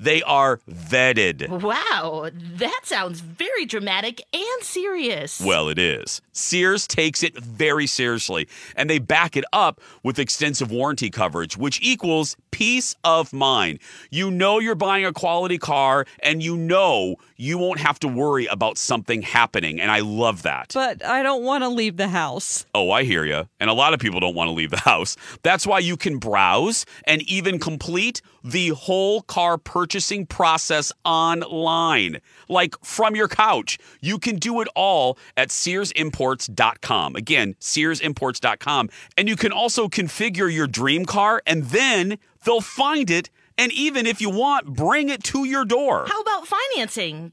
they are vetted. Wow, that sounds very dramatic and serious. Well, it is. Sears takes it very seriously, and they back it up with extensive warranty coverage, which equals peace of mind. You know you're buying a quality car, and you know you won't have to worry about something happening, and I love that. But I don't want to leave the house. Oh, I hear you. And a lot of people don't want to leave the house. That's why you can browse and even complete the whole car purchasing process online, like from your couch. You can do it all at SearsImports.com. Again, SearsImports.com. And you can also configure your dream car, and then they'll find it. And even if you want, bring it to your door. How about financing?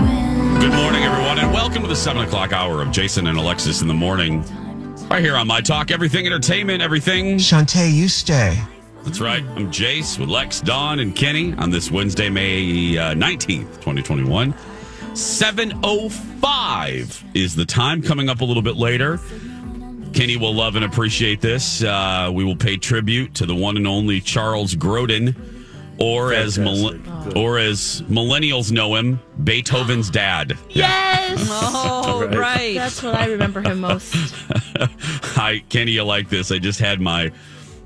Good morning, everyone, and welcome to the 7 o'clock hour of Jason and Alexis in the morning. Right here on My Talk, everything entertainment, everything. Shantae, you stay. That's right. I'm Jace with Lex, Dawn, and Kenny on this Wednesday, May uh, 19th, 2021. 7.05 is the time. Coming up a little bit later. Kenny will love and appreciate this. Uh, we will pay tribute to the one and only Charles Grodin, or as mil- or as millennials know him, Beethoven's dad. Yes! Oh, right. That's what I remember him most. Hi, Kenny, you like this? I just had my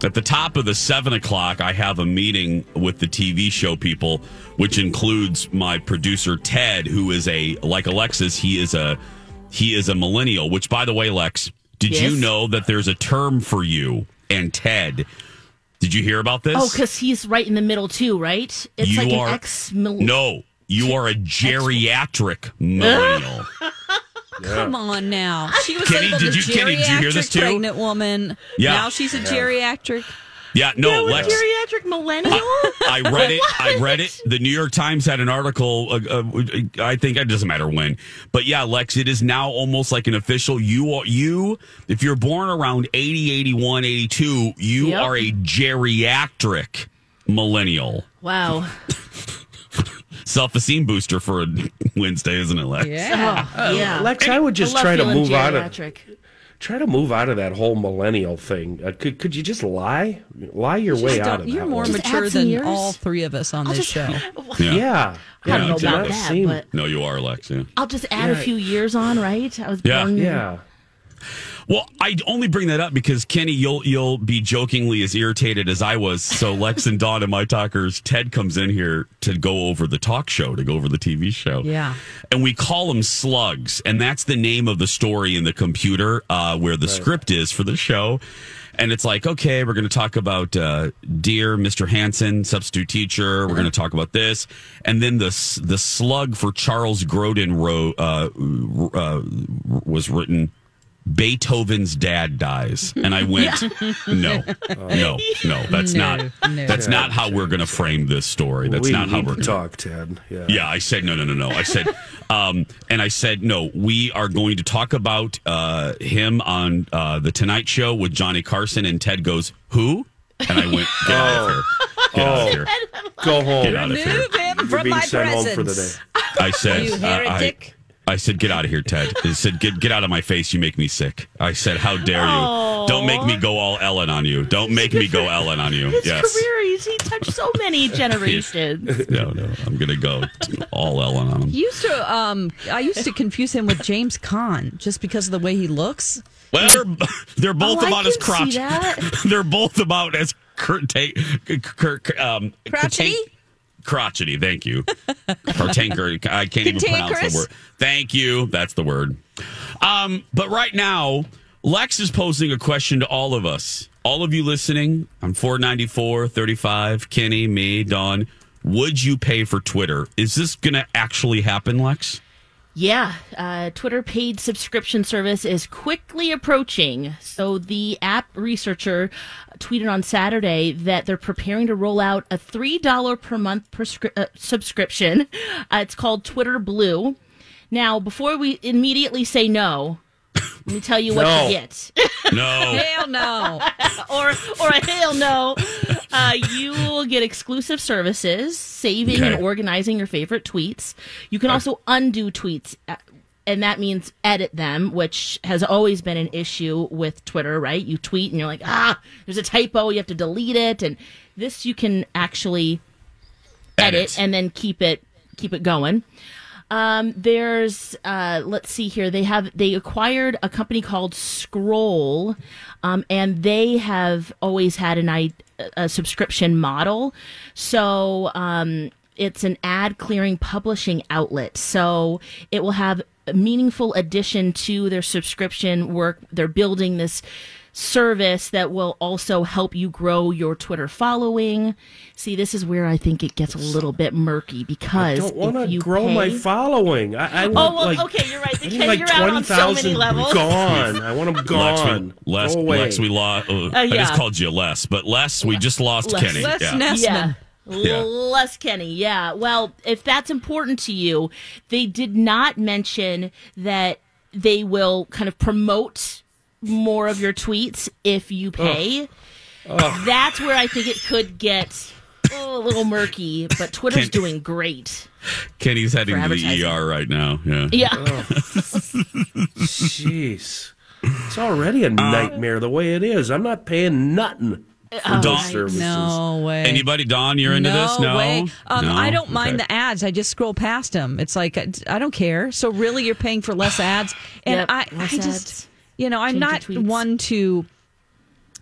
at the top of the seven o'clock. I have a meeting with the TV show people, which includes my producer Ted, who is a like Alexis. He is a he is a millennial. Which, by the way, Lex, did you know that there's a term for you and Ted? Did you hear about this? Oh, because he's right in the middle, too, right? It's You like are- an ex mil- no, you are a geriatric millennial. Come on now. She was Kenny, labeled did a you- Kenny, did you hear this geriatric too? pregnant woman. Yeah. Now she's a geriatric. Yeah, no, Yeah, with Lex. geriatric millennial? I read it. I read it. The New York Times had an article. Uh, uh, I think it doesn't matter when, but yeah, Lex, it is now almost like an official. You are you. If you're born around 80, 81, 82, you Yep. are a geriatric millennial. Wow. self esteem booster for a Wednesday, isn't it, Lex? Yeah. Oh, yeah. Lex, I would just I try to move out of geriatric. Try to move out of that whole millennial thing. Uh, could could you just lie, lie your way out don't- of you're that? more one? Mature than years. all three of us on this just- show. Yeah, yeah. I don't know do about that, seem- but No, you are, Lex. Yeah. I'll just add a few years on, right? I was Yeah. born. yeah. Well, I only bring that up because Kenny, you'll you'll be jokingly as irritated as I was. So Lex and Dawn and my talkers, Ted comes in here to go over the talk show, to go over the TV show. Yeah. and we call them slugs, and that's the name of the story in the computer uh, where the script is for the show. And it's like, okay, we're going to talk about uh, dear Mr. Hansen, substitute teacher. We're going to talk about this, and then the the slug for Charles Grodin wrote uh, uh, was written. Beethoven's dad dies, and I went, no, no, no. That's No, not. no. That's not how we're going to frame this story. That's we not how we're gonna talk, Ted. Yeah. yeah, I said no, no, no, no. I said, um, and I said no. We are going to talk about uh, him on uh, the Tonight Show with Johnny Carson, and Ted goes, "Who?" And I went, "Get out of here! Get out of here! Go home. Get out of here!" Move him You're from being my sent home for the presence. day. I said, You uh, I, heretic. I said, "Get out of here, Ted." He said, "Get get out of my face! You make me sick." I said, "How dare you? Don't make me go all Ellen on you! Don't make me go Ellen on you!" His yes. career, he's, he touched so many generations. No, no, I'm gonna go all Ellen on him. He Used to, um, I used to confuse him with James Caan just because of the way he looks. Well, they're, they're both Oh, I about as can crotch. see that. they're both about as curta- cur- cur- um, Crotchety? curtain- crotchety. Thank you. Cartanker. I can't even pronounce the word. Thank you. That's the word. Um, but right now, Lex is posing a question to all of us. All of you listening, I'm 494, 35, Kenny, me, Dawn. Would you pay for Twitter? Is this going to actually happen, Lex? Yeah, uh, Twitter paid subscription service is quickly approaching. So the app researcher tweeted on Saturday that they're preparing to roll out a three dollar per month prescri- uh, subscription. Uh, it's called Twitter Blue. Now, before we immediately say no, let me tell you what No. you get. No. Hell no. or or a hell no. Uh, you will get exclusive services, saving Okay. and organizing your favorite tweets. You can also undo tweets, uh, and that means edit them, which has always been an issue with Twitter. Right? You tweet and you're like, ah, there's a typo, you have to delete it, and this you can actually edit, Edit. and then keep it keep it going. Um, there's uh, let's see here. They have they acquired a company called Scroll, um, and they have always had an subscription model. So um, it's an ad clearing publishing outlet. So it will have a meaningful addition to their subscription work. They're building this service that will also help you grow your Twitter following. See, this is where I think it gets a little bit murky I because don't want if to you grow pay, my following. I, I Oh want, well, like, okay, you're right. I need like you're out on so many 20,000 levels. gone. I want them Lex, gone. we, Les, Go away. Lex, we lost. Uh, I yeah. just called you Les, but Les, we just lost Les. Kenny. Les yeah. Ness- Yeah. Yeah. Less Kenny, yeah. Well, if that's important to you, they did not mention that they will kind of promote more of your tweets if you pay. That's where I think it could get a little murky, but Twitter's Ken- doing great. Kenny's heading to the. ER right now. Yeah. Yeah. Jeez. It's already a nightmare the way it is. I'm not paying nothing for Dawn- those services. No way. Anybody, Dawn, you're into no this? No. way. Um, No? I don't mind Okay. the ads. I just scroll past them. It's like I, I don't care. So really, you're paying for less ads, and Yep, I, less I just, ads. You know, I'm not one to.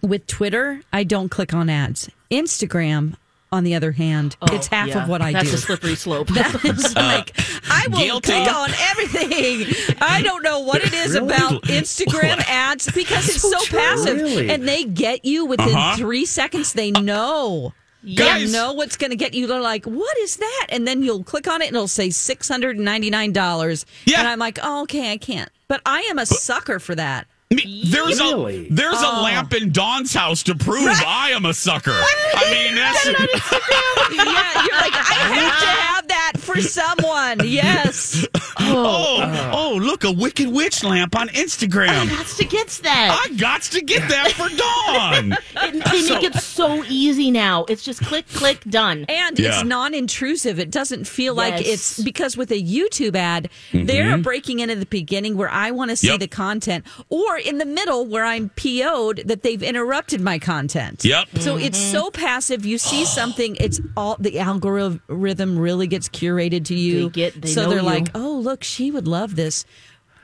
With Twitter, I don't click on ads. Instagram, on the other hand, it's half Oh, Yeah, of what I That's do. That's a slippery slope. It's like I will guilty. click on everything. I don't know what it is Really? about Instagram ads because it's so, passive, Really? and they get you within Uh-huh. three seconds. They know. Guys. They know what's going to get you. They're like, "What is that?" And then you'll click on it, and it'll say six hundred and ninety nine dollars. Yeah. and I'm like, "Oh, okay, I can't." But I am a sucker for that. Me- There's Really? a there's Oh. a lamp in Dawn's house to prove I am a sucker. I mean, that's yeah, you're like, I have to have that for someone. Yes. oh Oh, oh, look, a wicked witch lamp on Instagram. Oh, I got to get that. I got to get that for Dawn. It- they make it so easy now. It's just click, click, done. And Yeah. it's non-intrusive. It doesn't feel like it's because with a YouTube ad, mm-hmm. they're breaking in at the beginning where I want to see Yep. the content, or in the middle where I'm PO'd that they've interrupted my content. Yep. So it's mm-hmm. so passive. You see something, it's all the algorithm really gets curated to you. They get- they so know they're you. like, oh look, she would love this.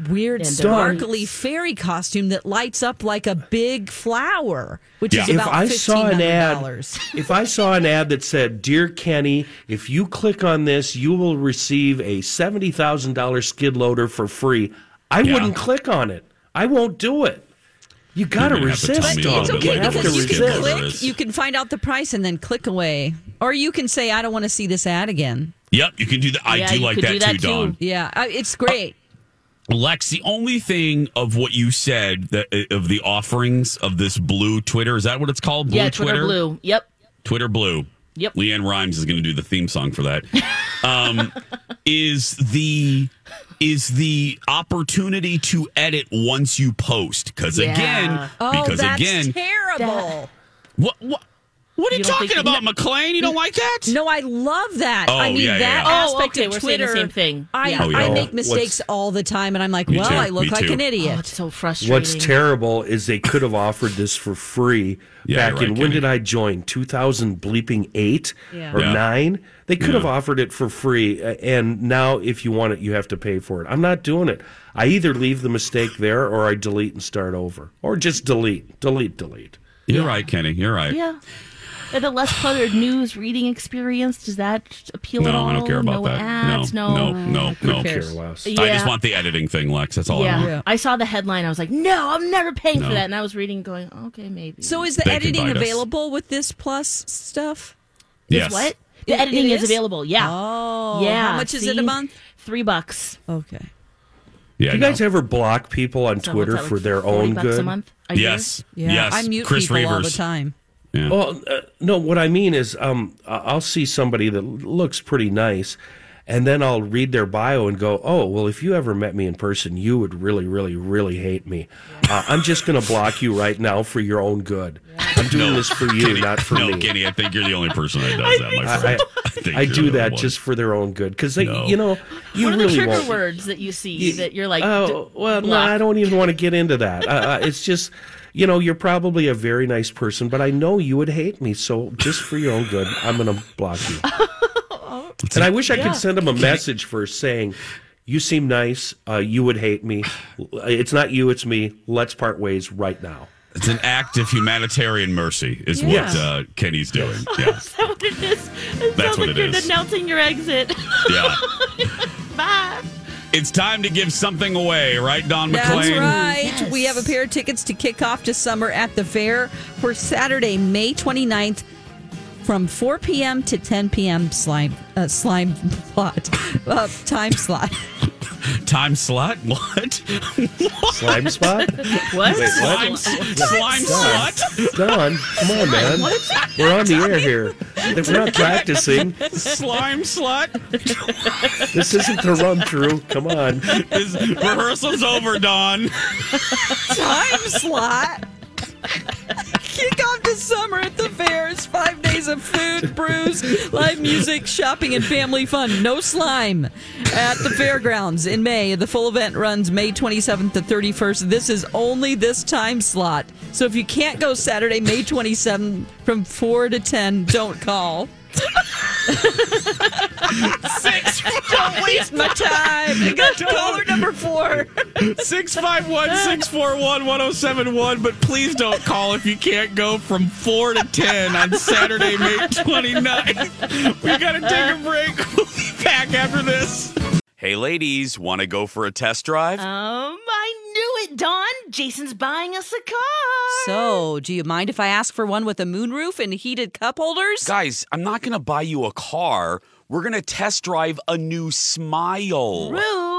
Weird, sparkly fairy costume that lights up like a big flower, which Yeah. is If about I saw an ad, if I saw an ad that said, "Dear Kenny, if you click on this, you will receive a seventy thousand dollars skid loader for free," I Yeah. wouldn't click on it. I won't do it. You got to You're gonna have to tell resist, me a dog. little It's okay You because you can resist. click, you can find out the price and then click away, or you can say, "I don't want to see this ad again." Yep, you can do that. I Yeah, do like that, do that too, too. Dawn. Yeah, it's great. Lex, the only thing of what you said that uh, of the offerings of this blue Twitter is that what it's called? Blue yeah, Twitter, Blue. Yep. Twitter Blue. Yep. LeAnn Rimes is going to do the theme song for that. Um, is the is the opportunity to edit once you post? Because Yeah. again, Oh, because that's again, terrible. what what what are you, You don't talking think- about, McLean? You don't like that? No, I love that. Oh, I mean, yeah, that yeah. Oh, aspect okay, of we're saying the Twitter. same thing. I, Yeah. Oh. I Oh, make mistakes all the time, and I'm like, Me well, too, I look me like too. an idiot. Oh, it's so frustrating. What's terrible is they could have offered this for free Yeah, back right, in when did I join? 2000 bleeping 8 Yeah. or Yeah. 9? They could have offered it for free uh, and now if you want it you have to pay for it. I'm not doing it. I either leave the mistake there or I delete and start over or just delete, delete, delete. You're right, Kenny. You're right. Yeah. And the less cluttered news reading experience, does that appeal at No, all? I don't care about no that. Ads, no, no, no, no, Could no. care less. I just want the editing thing, Lex. That's all I Yeah. I saw the headline. I was like, no, I'm never paying No. for that. And I was reading, going, okay, maybe. So is the They editing bite us. available with this plus stuff? Is Yes. what? The It- editing it is? is? available. Yeah. Oh, yeah. How much is it a month? Three bucks. Okay. Yeah. Do you no. guys ever block people on So Twitter what's for their own good? a month? A year? Yes. Yeah, Yes. I mute Chris people Reavers. all the time. Yeah. Well, uh, no, what I mean is, um, I- I'll see somebody that looks pretty nice, and then I'll read their bio and go, "Oh, well, if you ever met me in person, you would really, really, really hate me. Uh, I'm just going to block you right now for your own good. I'm doing this for you, Kenny, not for no, me." Kenny, I think you're the only person that does that, my I, friend. I, think I do that one. just for their own good because they, No. you know, you what are really the trigger won't. words that you see that you're like, Oh, d- well, no. I don't even want to get into that. Uh, uh, it's just, you know, you're probably a very nice person, but I know you would hate me. So just for your own good, I'm going to block you. and I wish I could send them a message first saying, you seem nice. Uh, you would hate me. It's not you, it's me. Let's part ways right now. It's an act of humanitarian mercy, is Yes. what uh, Kenny's doing. Yeah. Is that what it is? It That's sounds what like it you're is. announcing your exit. yeah. Bye. It's time to give something away, right, Don McLean? That's McClain? right. We have a pair of tickets to kick off to summer at the fair for Saturday, May 29th from 4 p.m. to 10 p.m. slime uh, slime slot uh, time slot. Time slot? What? Slime spot? What? Wait, Slime, what? slime slut? Don, come on, man. We're on the air here. We're not practicing. Slime slut? This isn't the run through. Come on. Is, rehearsal's over, Don. time slot. Kick off to summer at the fair. It's five days of food, brews, live music, shopping, and family fun. No slime at the fairgrounds in May. The full event runs May 27th to 31st. This is only this time slot. So if you can't go Saturday, May 27th from 4 to 10, don't call. Six, Don't waste my time. I got caller number four. 651 641 1071. But please don't call if you can't go from 4 to 10 on Saturday, May 29th. We got to take a break. We'll be back after this. Hey, ladies, want to go for a test drive? Um, I knew it, Don. Jason's buying us a car. So, do you mind if I ask for one with a moonroof and heated cup holders? Guys, I'm not going to buy you a car. We're going to test drive a new smile. Rude.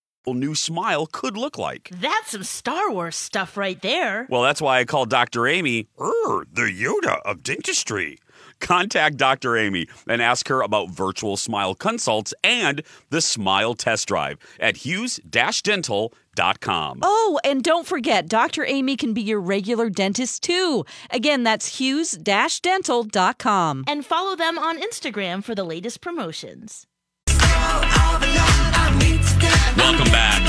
New smile could look like. That's some Star Wars stuff right there. Well, that's why I call Dr. Amy er, the Yoda of dentistry. Contact Dr. Amy and ask her about virtual smile consults and the smile test drive at hughes-dental.com. Oh, and don't forget, Dr. Amy can be your regular dentist too. Again, that's hughes-dental.com. And follow them on Instagram for the latest promotions. Welcome back.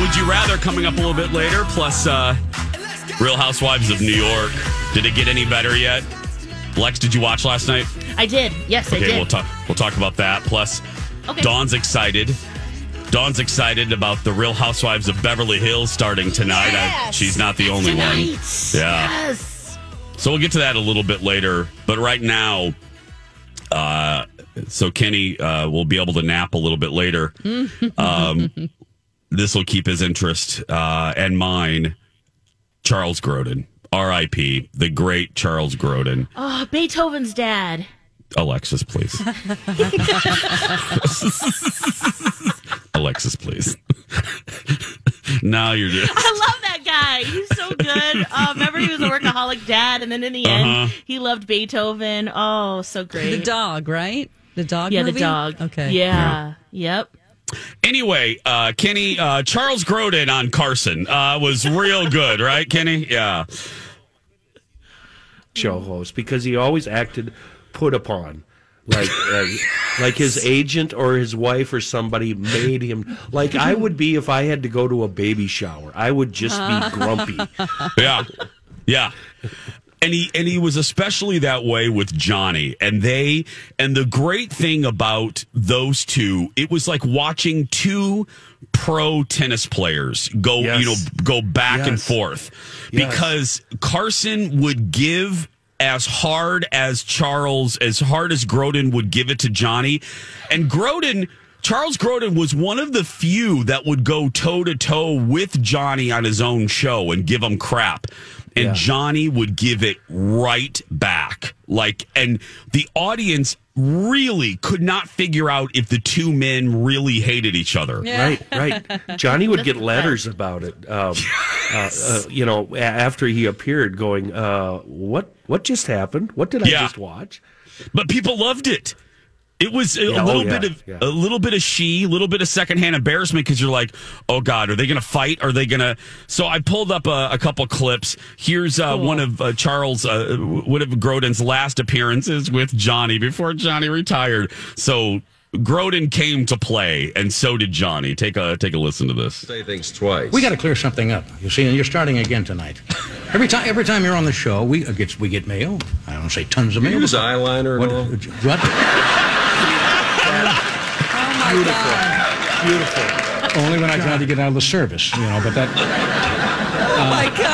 Would you rather coming up a little bit later? Plus, uh, Real Housewives of New York. Did it get any better yet? Lex, did you watch last night? I did. Yes, I Okay, did. we'll talk. We'll talk about that. Plus, Okay. Dawn's excited. Dawn's excited about the Real Housewives of Beverly Hills starting tonight. I- she's not the only one. Yeah. Yes. So we'll get to that a little bit later. But right now, uh, so Kenny uh, will be able to nap a little bit later. Um, this will keep his interest uh, and mine. Charles Grodin, R.I.P. The great Charles Grodin. Oh, Beethoven's dad. Alexis, please. Alexis, please. now you're just. I love that guy. He's so good. Uh, remember, he was a workaholic dad, and then in the Uh-huh. end, he loved Beethoven. Oh, so great. The dog, right? The dog yeah, movie? the dog. Okay. Yeah. Yep. Anyway, uh, Kenny, uh, Charles Grodin on Carson uh, was real good, right, Kenny? Yeah. show host because he always acted put upon. Like, uh, like his agent or his wife or somebody made him. Like I would be if I had to go to a baby shower. I would just be grumpy. Yeah. Yeah. And he and he was especially that way with Johnny. And they and the great thing about those two, it was like watching two pro tennis players go, Yes. you know, go back and forth. Yes. Because Carson would give as hard as Charles, as hard as Grodin would give it to Johnny. And Grodin Charles Grodin was one of the few that would go toe to toe with Johnny on his own show and give him crap. And Yeah. Johnny would give it right back. Like, and the audience really could not figure out if the two men really hated each other. Right, right. Johnny would get letters about it. Um, uh, uh, you know, a- after he appeared, going, uh, "What? What just happened? What did I Yeah. just watch?" But people loved it. It was a Yeah, oh, little yeah, bit of yeah. a little bit of she, a little bit of secondhand embarrassment because you're like, oh god, are they going to fight? Are they going to? So I pulled up a, a couple clips. Here's uh, one of uh, Charles, uh, one of Grodin's last appearances with Johnny before Johnny retired. So Grodin came to play, and so did Johnny. Take a take a listen to this. Say things twice. We got to clear something up. You see, and you're starting again tonight. Every time, every time you're on the show, we uh, get we get mail. I don't say tons of You mail. use eyeliner What? and all? what? Beautiful, beautiful. Only when I try to get out of the service, you know. But that Oh my God.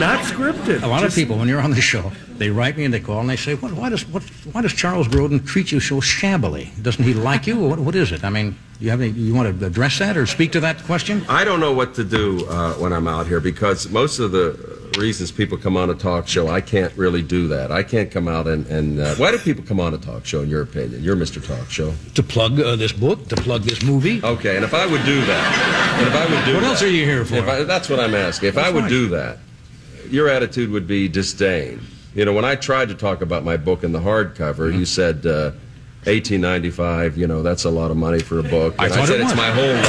Not scripted. A lot Just- of people, when you're on the show, they write me and they call and they say, what, why, does, what, why does Charles Grodin treat you so shabbily? Doesn't he like you? What, what is it? I mean, you, have any, you want to address that or speak to that question? I don't know what to do uh, when I'm out here because most of the reasons people come on a talk show, I can't really do that. I can't come out and. and uh, why do people come on a talk show, in your opinion? You're Mr. Talk Show. To plug uh, this book, to plug this movie. Okay, and if I would do that, and if I would do What that- else are you here for? if I, that's what I'm asking. If I would fine. do that, your attitude would be disdain. You know, when I tried to talk about my book in the hardcover, Mm-hmm. you said. Uh, 1895, you know, that's a lot of money for a book. I And thought said it it's was. my whole life.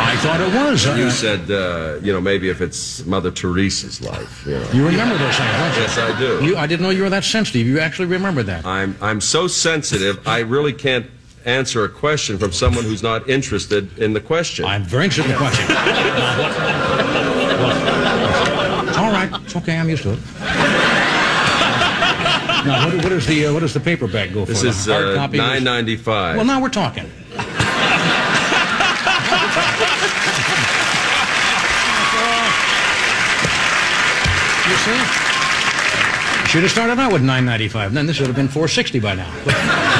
I thought it was. You Uh, said, uh, you know, maybe if it's Mother Teresa's life, you know. you remember those things, don't you? Yes, I do. You, I didn't know you were that sensitive. You actually remember that. I'm I'm so sensitive. I really can't answer a question from someone who's not interested in the question. I'm very interested in the question. Now, what- It's all right. It's okay. I'm used to it. now, what, what is the uh, what does the paperback go for? This is hard uh, nine ninety five. Well, now we're talking. You see? Should have started out with 9.95. Then this would have been 4.60 by now.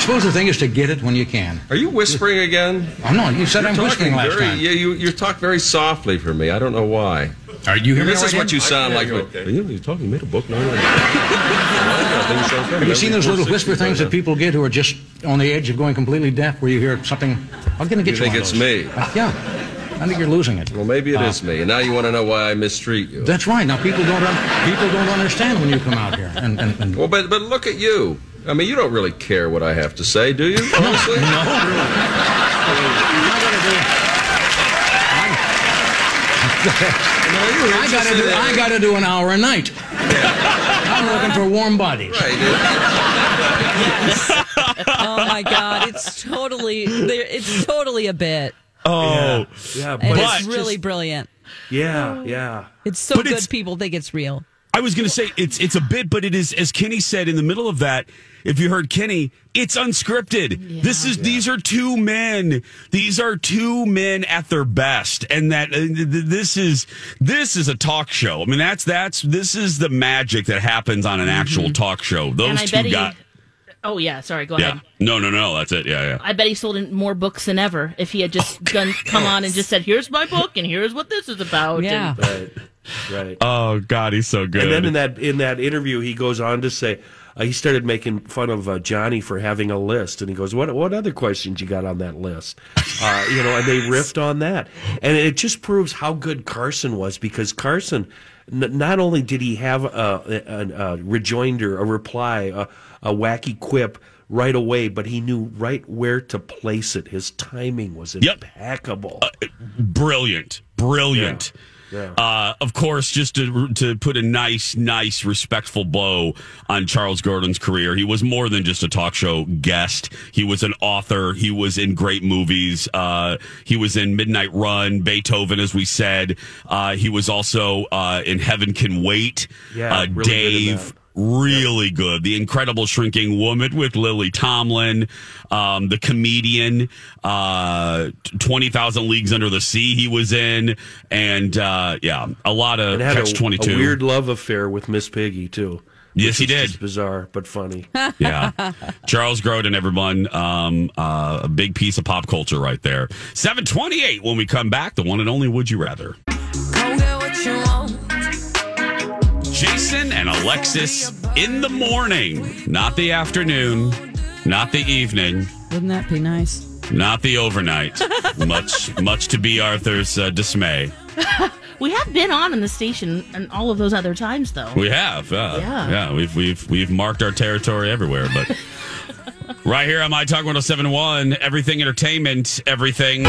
I suppose the thing is to get it when you can. Are you whispering again? Oh no, you said You're I'm whispering last very, time. Yeah, you you talk very softly for me. I don't know why. Are you hear me This is what you sound like. when- You, you're talking. You made a book. No, no. Have you seen those little whisper things that people get who are just on the edge of going completely deaf, where you hear something? I'm going to get You you. think it's me? Uh, yeah, I think you're losing it. Well, maybe it is Uh, me. And now you want to know why I mistreat you. That's right. Now people don't un- people don't understand when you come out here. And, and, and Well, but but look at you. I mean, you don't really care what I have to say, do you? Honestly? I got to do I got to do an hour a night. I'm looking for warm bodies. oh my god, it's totally it's totally a bit. Oh, yeah, And but it's really brilliant. Yeah, yeah. It's so But good it's- people think it's real. I was going to say it's it's a bit, but it is as Kenny said in the middle of that. If you heard Kenny, it's unscripted. This is these are two men. These are two men at their best, and that uh, th- th- this is this is a talk show. I mean, that's that's this is the magic that happens on an actual talk show. Those I two bet he. got Oh yeah, sorry. Go yeah. ahead. No, no, no. That's it. Yeah, yeah. I bet he sold in more books than ever if he had just done, come on and just said, "Here's my book and here's what this is about." Yeah. And- Right, right. Oh God, he's so good. And then in that in that interview, he goes on to say uh, he started making fun of uh, Johnny for having a list, and he goes, "What what other questions you got on that list?" Uh, you know, and they riffed on that, and it just proves how good Carson was because Carson. N- not only did he have a, a, a rejoinder, a reply, a, a wacky quip right away, but he knew right where to place it. His timing was impeccable. brilliant, brilliant. Yeah. Uh, of course, just to to put a nice, nice, respectful bow on Charles Grodin's career, he was more than just a talk show guest. He was an author. He was in great movies. Uh, he was in Midnight Run, Beethoven, as we said. Uh, he was also uh, in Heaven Can Wait. Yeah, uh, really Dave. That. Really good. The Incredible Shrinking Woman with Lily Tomlin, um, the comedian, uh, 20,000 Leagues Under the Sea he was in. And uh, yeah, a lot of had Catch a, 22. a weird love affair with Miss Piggy too. Yes, he is did. just bizarre but funny. yeah. Charles Grodin, everyone. Um, uh, a big piece of pop culture right there. 728 when we come back. The one and only Would You Rather. Jason and Alexis in the morning, not the afternoon, not the evening. Wouldn't that be nice? Not the overnight. much, much to be Arthur's uh, dismay. we have been on in the station and all of those other times, though. We have, uh, Yeah. yeah. We've we've we've marked our territory everywhere, but right here on my talk 1071, everything entertainment, everything.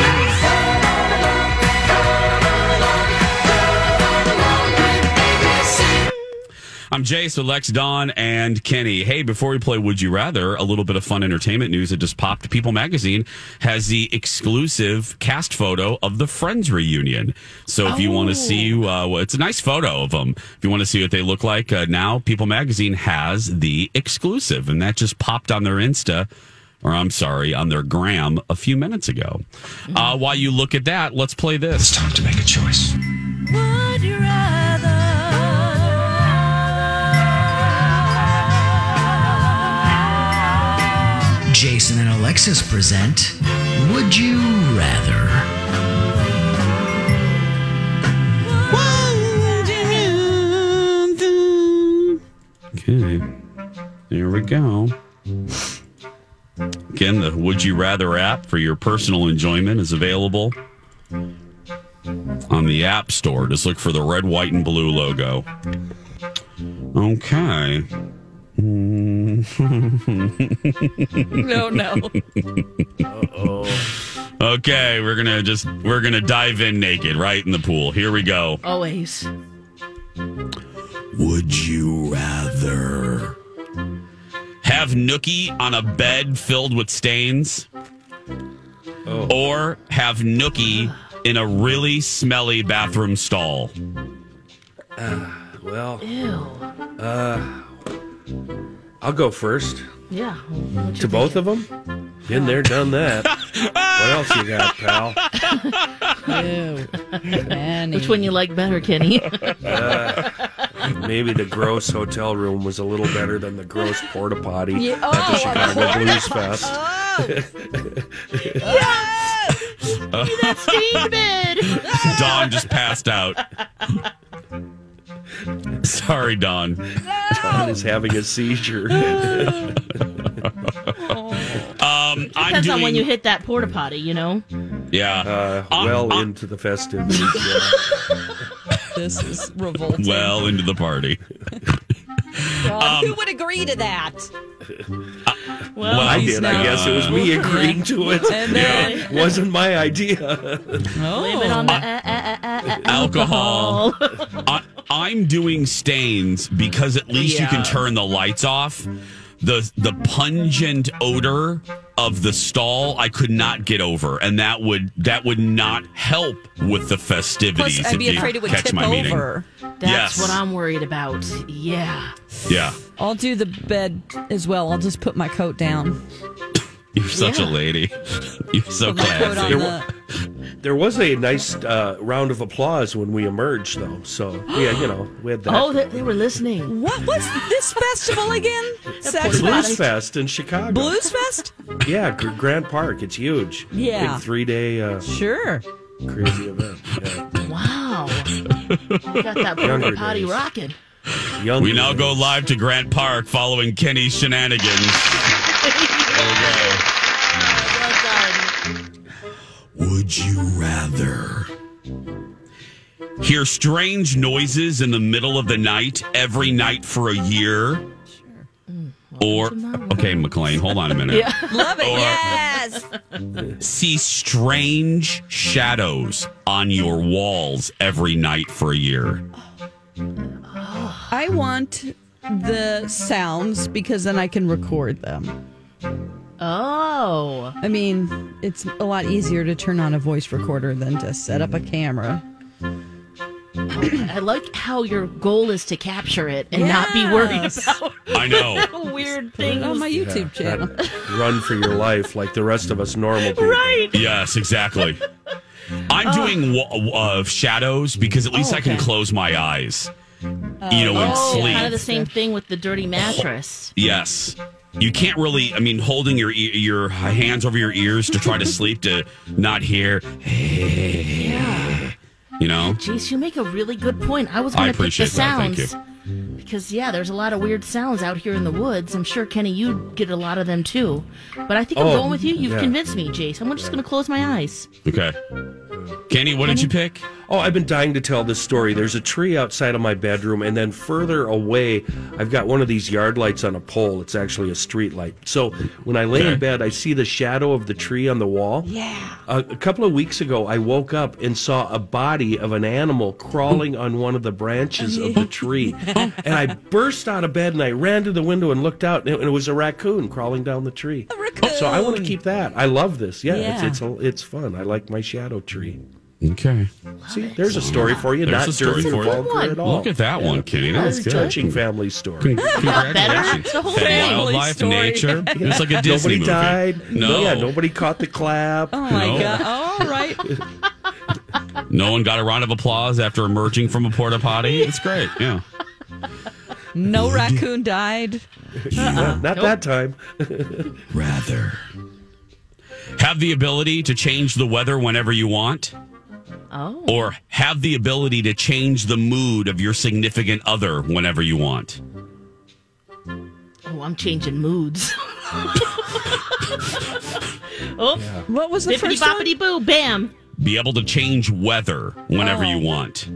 I'm Jace with Lex, Dawn, and Kenny. Hey, before we play Would You Rather, a little bit of fun entertainment news that just popped. People Magazine has the exclusive cast photo of the Friends reunion. So if you want to see, uh, well, it's a nice photo of them. If you want to see what they look like uh, now, People Magazine has the exclusive, and that just popped on their Insta. Or I'm sorry, on their gram a few minutes ago. Uh, while you look at that, let's play this. It's time to make a choice. Jason and Alexis present Would You Rather? Okay. There we go. Again, the Would You Rather app for your personal enjoyment is available on the App Store. Just look for the red, white, and blue logo. Okay. No, no. Okay, we're gonna just we're gonna dive in naked right in the pool. Here we go. Always. Would you rather have Nookie on a bed filled with stains, or have Nookie in a really smelly bathroom stall? Well, Ew. uh, I'll go first. Yeah. To both of them? Been there, done that. what else you got, pal? Which one you like better, Kenny? Uh, maybe the gross hotel room was a little better than the gross porta potty Yeah, at the oh, Chicago of Blues course. Fest. that stained bed. Dawn just passed out. Sorry, Dawn. Dawn is having a seizure. Um, I'm Depends on when you hit that porta potty, you know? Yeah. Uh, well into the festivities. Yeah. This is revolting. well into the party. God, um, who would agree to that? Well, I did. I guess it was me agreeing to it. And then- Yeah. wasn't my idea. Blame on the uh, uh, uh, uh, alcohol. I, I'm doing stains because at least you can turn the lights off. The the pungent odor of the stall I could not get over, and that would that would not help with the festivities. Plus, I'd be you afraid it would catch tip my meaning. over. That's Yes. what I'm worried about. Yeah. Yeah, I'll do the bed as well. I'll just put my coat down. You're such a lady. You're so Put my coat on classy. the. There was a nice uh, round of applause when we emerged, though. So yeah, you know, we had that. Oh, they, they were listening. What was this festival again? Sex Blues Fest in Chicago. Blues Fest? Yeah, Gr- Grant Park. It's huge. Yeah. Big three day uh, Sure. crazy event. Yeah. Wow. Got that porta Younger potty rocking. Young We now go live to Grant Park following Kenny's shenanigans. Would you rather hear strange noises in the middle of the night every night for a year? Or, mm, okay, McLean, hold on a minute. Love it. Or- yes. See strange shadows on your walls every night for a year. I want the sounds because then I can record them. Oh. I mean, it's a lot easier to turn on a voice recorder than to set up a camera. I like how your goal is to capture it and not be worried Yes. about I know. weird Put it things. on my YouTube channel. Run for your life like the rest of us normal people. Right. Yes, exactly. I'm doing wa- uh, shadows because at least Oh, I can okay. close my eyes. you know, in Oh, sleep. kind of the same thing with the dirty mattress. Yes. You can't really. I mean, holding your e- your hands over your ears to try to sleep to not hear. Yeah. You know. Jeez, you make a really good point. I was going to pick the appreciate that. Thank sounds. Because, yeah, there's a lot of weird sounds out here in the woods. I'm sure, Kenny, you get a lot of them too. But I think I'm Oh, going with you. You've yeah. convinced me, Jace. I'm just going to close my eyes. Okay. Kenny, what did you pick? Oh, I've been dying to tell this story. There's a tree outside of my bedroom, and then further away, I've got one of these yard lights on a pole. It's actually a street light. So when I lay Okay. in bed, I see the shadow of the tree on the wall. Yeah. A, a couple of weeks ago, I woke up and saw a body of an animal crawling on one of the branches of the tree. and I burst out of bed and I ran to the window and looked out, and it, was a raccoon crawling down the tree. A raccoon. So I want to keep that. I love this. Yeah, Yeah. It's, it's a, it's fun. I like my shadow tree. Okay. See, there's a story for you. There's not a story dirty or for you. vulgar at all. Look at that one, Kenny. That's It's a good. touching family story. Congratulations. The whole Had family wildlife, story. nature. It's like a Disney Nobody movie. died. No. yeah, nobody caught the clap. Oh my No. god! All right. No one got a round of applause after emerging from a porta potty. It's great. Yeah. No raccoon died. Not Nope. that time. Rather. Have the ability to change the weather whenever you want? Oh. Or have the ability to change the mood of your significant other whenever you want? Oh, I'm changing moods. oh, What was the bippity first one? boppity boo, bam. Be able to change weather whenever Oh. you want.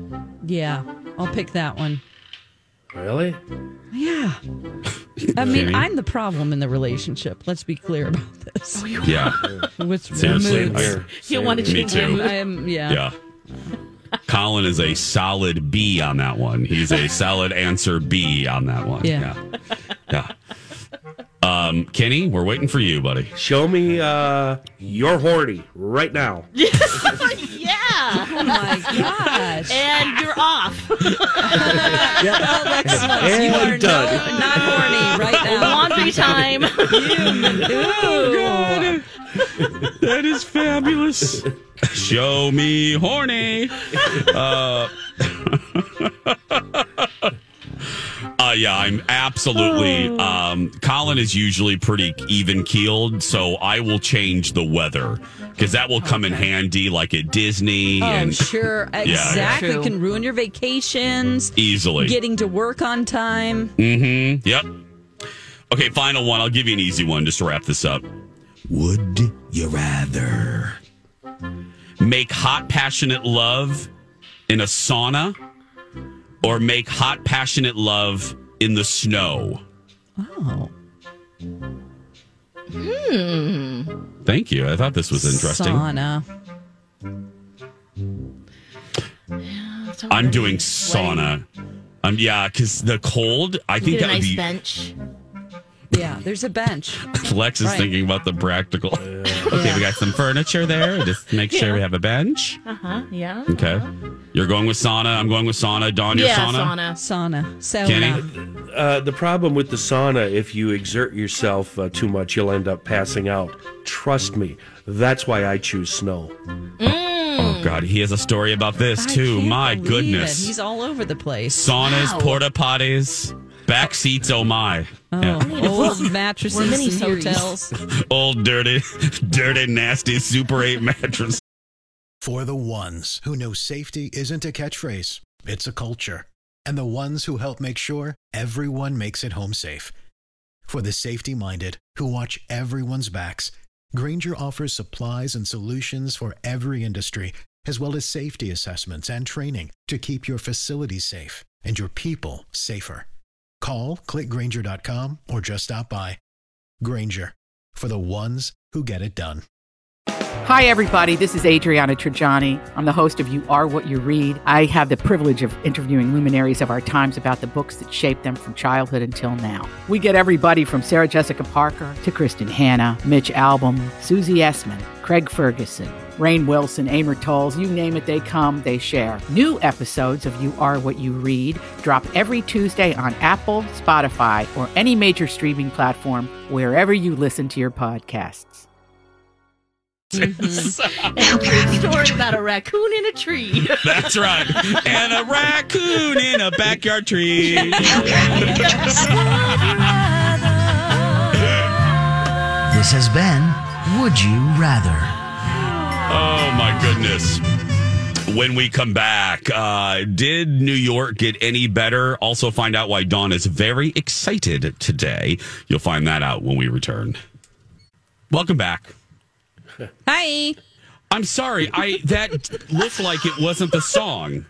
Yeah, I'll pick that one. Really? Yeah. I mean, Okay. I'm the problem in the relationship. Let's be clear about this. Oh, yeah. With the Seriously. moods. I- You want to Me change too. I am, yeah. Yeah. Colin is a solid B on that one. He's a solid answer B on that one. Yeah. Yeah. Yeah. Um, Kenny, we're waiting for you, buddy. Show me uh, you're horny right now. yeah. Oh my gosh. And you're off. Alexis, you And are done. no, not horny right now. Laundry time. Ooh. That is fabulous. Show me horny. Uh, uh yeah, I'm absolutely um Colin is usually pretty even keeled, so I will change the weather because that will come in handy like at Disney Oh, and sure. yeah. Exactly. True. Can ruin your vacations. easily. Getting to work on time. Mm-hmm. Yep. Okay, final one. I'll give you an easy one just to wrap this up. Would you rather? Make hot, passionate love in a sauna or make hot, passionate love in the snow? Oh. Hmm. Thank you. I thought this was interesting. Sauna. I'm doing sauna. Um, yeah, because the cold, I think Get a that would be. bench. Yeah, there's a bench. Lex is Right. thinking about the practical. okay, we got some furniture there. Just make sure we have a bench. Uh huh. Yeah. Okay. You're going with sauna. I'm going with sauna. Dawn, your Yeah, sauna. sauna. Sauna. Sauna. Kenny? Uh, the problem with the sauna, if you exert yourself uh, too much, you'll end up passing out. Trust me. That's why I choose snow. Oh God, he has a story about this I too. can't My goodness. it. He's all over the place. Saunas, Wow. porta potties, back seats. Oh my! Oh, Yeah. old mattresses in mini-series. hotels. Old dirty, dirty, nasty Super Eight mattress. For the ones who know safety isn't a catchphrase, it's a culture. And the ones who help make sure everyone makes it home safe. For the safety minded who watch everyone's backs, Grainger offers supplies and solutions for every industry, as well as safety assessments and training to keep your facilities safe and your people safer. Call clickgrainger.com or just stop by. Grainger for the ones who get it done. Hi, everybody. This is Adriana Trigiani. I'm the host of You Are What You Read. I have the privilege of interviewing luminaries of our times about the books that shaped them from childhood until now. We get everybody from Sarah Jessica Parker to Kristin Hannah, Mitch Albom, Susie Essman, Craig Ferguson, Rainn Wilson, Amor Towles, you name it, they come, they share. New episodes of You Are What You Read drop every Tuesday on Apple, Spotify, or any major streaming platform wherever you listen to your podcasts. Mm-hmm. And a true story about a raccoon in a tree. That's right. And a raccoon in a backyard tree. This has been Would You Rather? Oh my goodness. When we come back, uh, did New York get any better? Also, find out why Dawn is very excited today. You'll find that out when we return. Welcome back. Hi. I'm sorry. I that looked like it wasn't the song.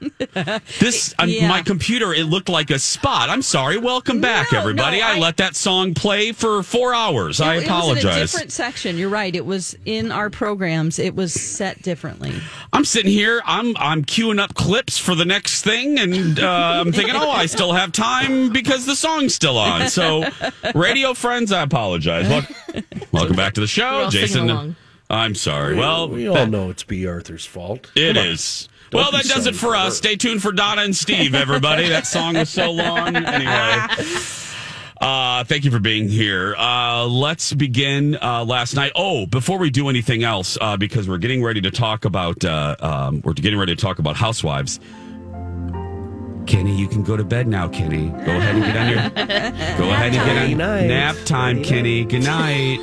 This Yeah. my computer. It looked like a spot. I'm sorry. Welcome back, No, everybody. no, I, I- let that song play for four hours. I It was in a apologize. different section. You're right. It was in our programs. It was set differently. I'm sitting here. I'm I'm queuing up clips for the next thing, and uh, I'm thinking, oh, I still have time because the song's still on. So, radio friends, I apologize. Wel- welcome back to the We're show, all singing Jason. I'm sorry. Well, we all know it's Bea Arthur's fault. It is. Well, that does it for us. Stay tuned for Donna and Steve, everybody. that song was so long. Anyway. Uh, thank you for being here. Uh, let's begin uh, last night. Oh, before we do anything else, uh, because we're getting ready to talk about uh, um, we're getting ready to talk about housewives. Kenny, you can go to bed now, Kenny. Go ahead and get on your. Go ahead and get on nap time, Kenny. Good night.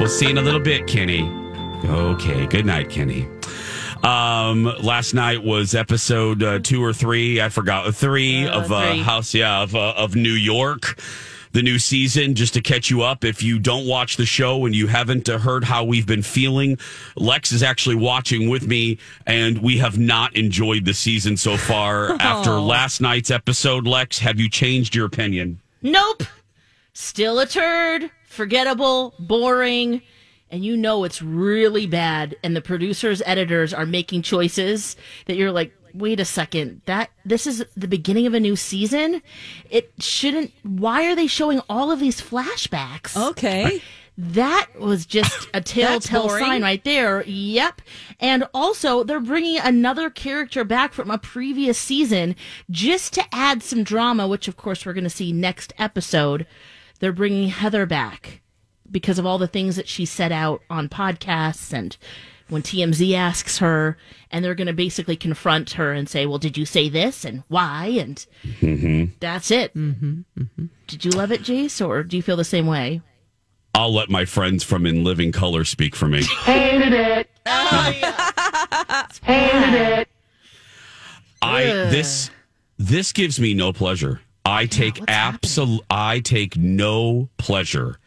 we'll see you in a little bit, Kenny. Okay. Good night, Kenny. Um, last night was episode uh, two or three. I forgot three of uh, three. House, yeah, of uh, of New York. The new season, just to catch you up. If you don't watch the show and you haven't uh, heard how we've been feeling, Lex is actually watching with me, and we have not enjoyed the season so far. After last night's episode, Lex, have you changed your opinion? Nope. Still a turd. Forgettable. Boring. And you know it's really bad. And the producers, editors are making choices that you're like, wait a second. That this is the beginning of a new season. It shouldn't. Why are they showing all of these flashbacks? Okay. That was just a telltale sign right there. Yep. And also, they're bringing another character back from a previous season just to add some drama, which of course we're going to see next episode. They're bringing Heather back because of all the things that she set out on podcasts and when TMZ asks her, and they're going to basically confront her and say, "Well, did you say this and why?" And Mm-hmm. that's it. Mm-hmm. Did you love it, Jace, or do you feel the same way? I'll let my friends from In Living Color speak for me. Hated it. Hated it. I Ugh. this this gives me no pleasure. I take absolute I take no pleasure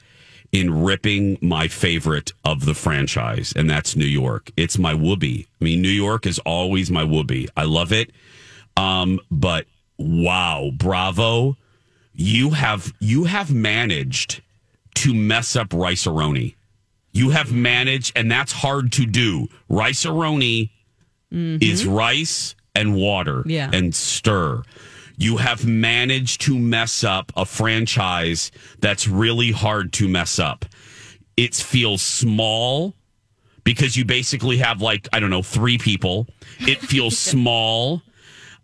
in ripping my favorite of the franchise, and that's New York. It's my whoopee. I mean, New York is always my whoopee. I love it. Um, but wow, bravo. You have you have managed to mess up Rice-A-Roni. You have managed, and that's hard to do. Rice-A-Roni is rice and water Yeah. and stir. You have managed to mess up a franchise that's really hard to mess up. It feels small because you basically have like, I don't know, three people. It feels small.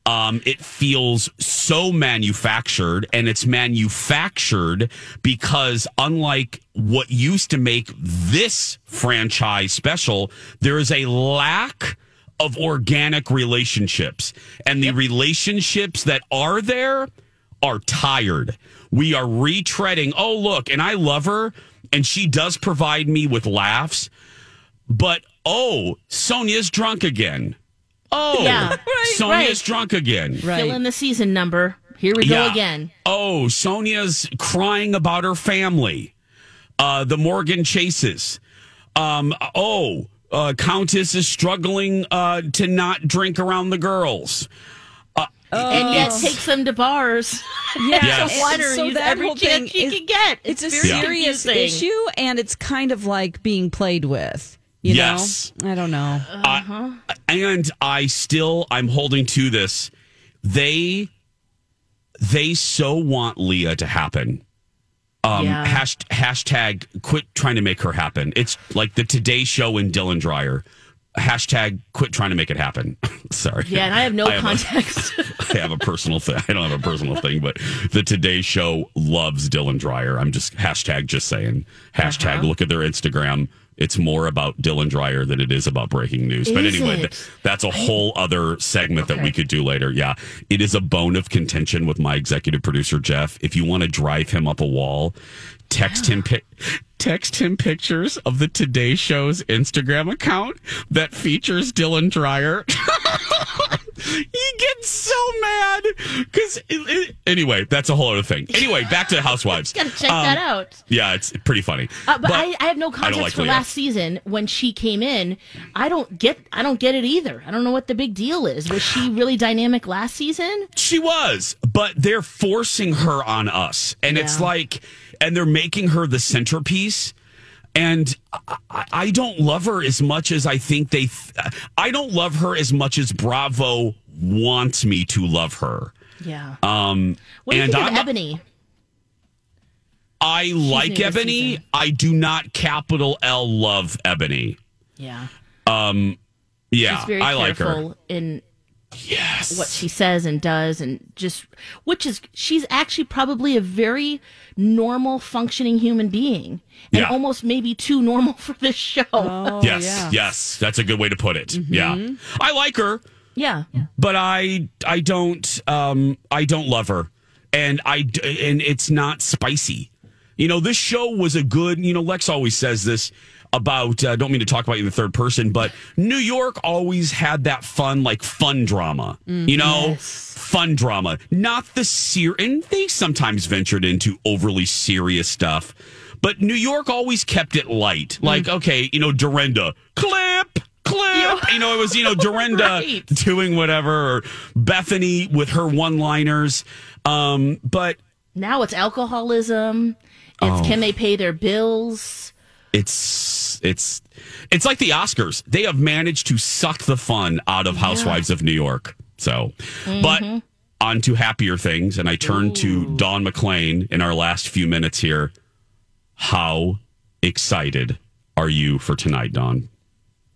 Um, it feels so manufactured, and it's manufactured because, unlike what used to make this franchise special, there is a lack of organic relationships. And the relationships that are there are tired. We are retreading. Oh, look, and I love her, and she does provide me with laughs. But oh, Sonja's drunk again. Oh, Yeah. Right, Sonja's right. drunk again. Fill in the season number. Here we go again. Oh, Sonja's crying about her family. Uh, the Morgan Chases. Um, oh, uh, Countess is struggling uh, to not drink around the girls. Uh, and yet takes them to bars. Yeah, Yes. to water so that every whole thing she is- can get. It's, a very serious confusing. issue, and it's kind of like being played with. You Yes. know, I don't know. Uh-huh. and I still I'm holding to this. They they so want Leah to happen. Um, Yeah. hash, hashtag quit trying to make her happen. It's like the Today Show and Dylan Dreyer. Hashtag quit trying to make it happen. Sorry. Yeah, and I have no a- context. I have a personal thing. I don't have a personal thing, but the Today Show loves Dylan Dreyer. I'm just hashtag just saying. Hashtag Uh-huh. look at their Instagram. It's more about Dylan Dreyer than it is about breaking news. but anyway, th- that's a whole other segment that we could do later. Yeah. It is a bone of contention with my executive producer, Jeff. If you want to drive him up a wall, text him pi- text him pictures of the Today Show's Instagram account that features Dylan Dreyer. he gets so mad because anyway, that's a whole other thing. Anyway, back to Housewives. Gotta check Um, that out. Yeah, it's pretty funny. Uh, but I, I have no context like for Leah. last season when she came in. I don't get. I don't get it either. I don't know what the big deal is. Was she really dynamic last season? She was, but they're forcing her on us. And it's like, and they're making her the centerpiece. And I, I- I don't love her as much as I think they, th- I don't love her as much as Bravo wants me to love her. Yeah. Um, What do you and think I'm, of Ebony? I like Ebony. I do not capital L love Ebony. Yeah. Um, yeah, I like her. in yes. what she says and does, and just which is she's actually probably a very normal, functioning human being, and Yeah. almost maybe too normal for this show. Oh, yes, yes, that's a good way to put it. Yeah, I like her. Mm-hmm. Yeah. but I I don't um I don't love her, and i and it's not spicy. You know, this show was a good. You know, Lex always says this about. uh, don't mean to talk about you in the third person, but New York always had that fun, like fun drama. You know, fun drama, not the ser. And they sometimes ventured into overly serious stuff. But New York always kept it light. Like, okay, you know, Dorinda, clip, clip. You know, it was, you know, Dorinda Right. doing whatever, or Bethany with her one liners. Um, but Now it's alcoholism. It's Oh. can they pay their bills? It's it's it's like the Oscars. They have managed to suck the fun out of Housewives of New York. So, but Mhm. on to happier things, and I turn to Dawn McClain in our last few minutes here. How excited are you for tonight, Dawn?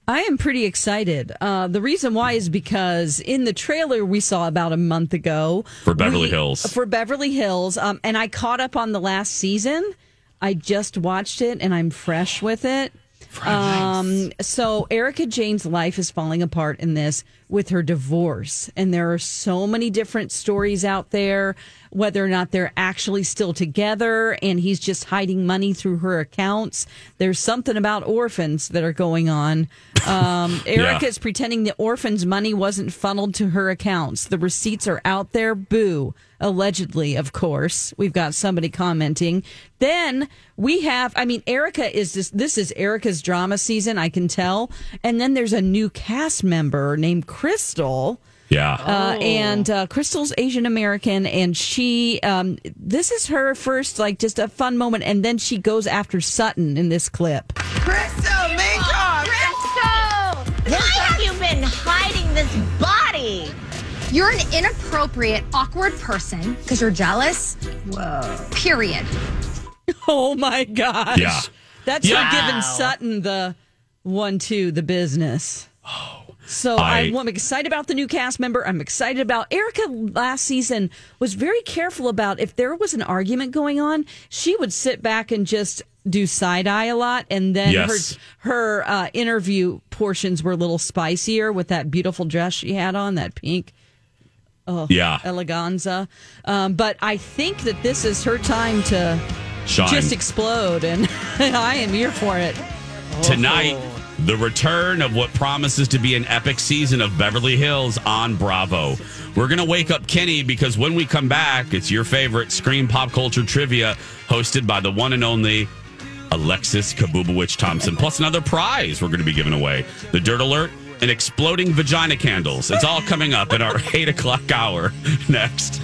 I am pretty excited. Uh, the reason why is because in the trailer we saw about a month ago For Beverly we- Hills. for Beverly Hills, um, and I caught up on the last season. I just watched it and I'm fresh with it. Um, so Erika Jayne's life is falling apart in this with her divorce, and there are so many different stories out there. Whether or not they're actually still together, and he's just hiding money through her accounts. There's something about orphans that are going on. Um, Erika Yeah. is pretending the orphans' money wasn't funneled to her accounts. The receipts are out there. Boo. Allegedly, of course. We've got somebody commenting. Then we have, I mean, Erika is this, this is Erika's drama season, I can tell. And then there's a new cast member named Crystal. Yeah. Uh, and uh, Crystal's Asian American, and she, um, this is her first, like, just a fun moment. And then she goes after Sutton in this clip. Crystal, Major! Crystal! Why have you been hiding this body? You're an inappropriate, awkward person because you're jealous. Whoa. Period. Oh my gosh. Yeah. That's Yeah. like giving Sutton the one, two, the business. So I- I, am excited about the new cast member. I'm excited about Erika. Last season was very careful about if there was an argument going on, she would sit back and just do side eye a lot, and then Yes. her her uh, interview portions were a little spicier with that beautiful dress she had on, that pink. Oh, Yeah. eleganza. Um, but I think that this is her time to Shine. just explode, and I am here for it. Tonight, the return of what promises to be an epic season of Beverly Hills on Bravo. We're going to wake up Kenny because when we come back, it's your favorite Scream Pop Culture Trivia hosted by the one and only Alexis Kabubowicz Thompson, plus another prize we're going to be giving away the Dirt Alert and exploding vagina candles. It's all coming up in our 8 o'clock hour next.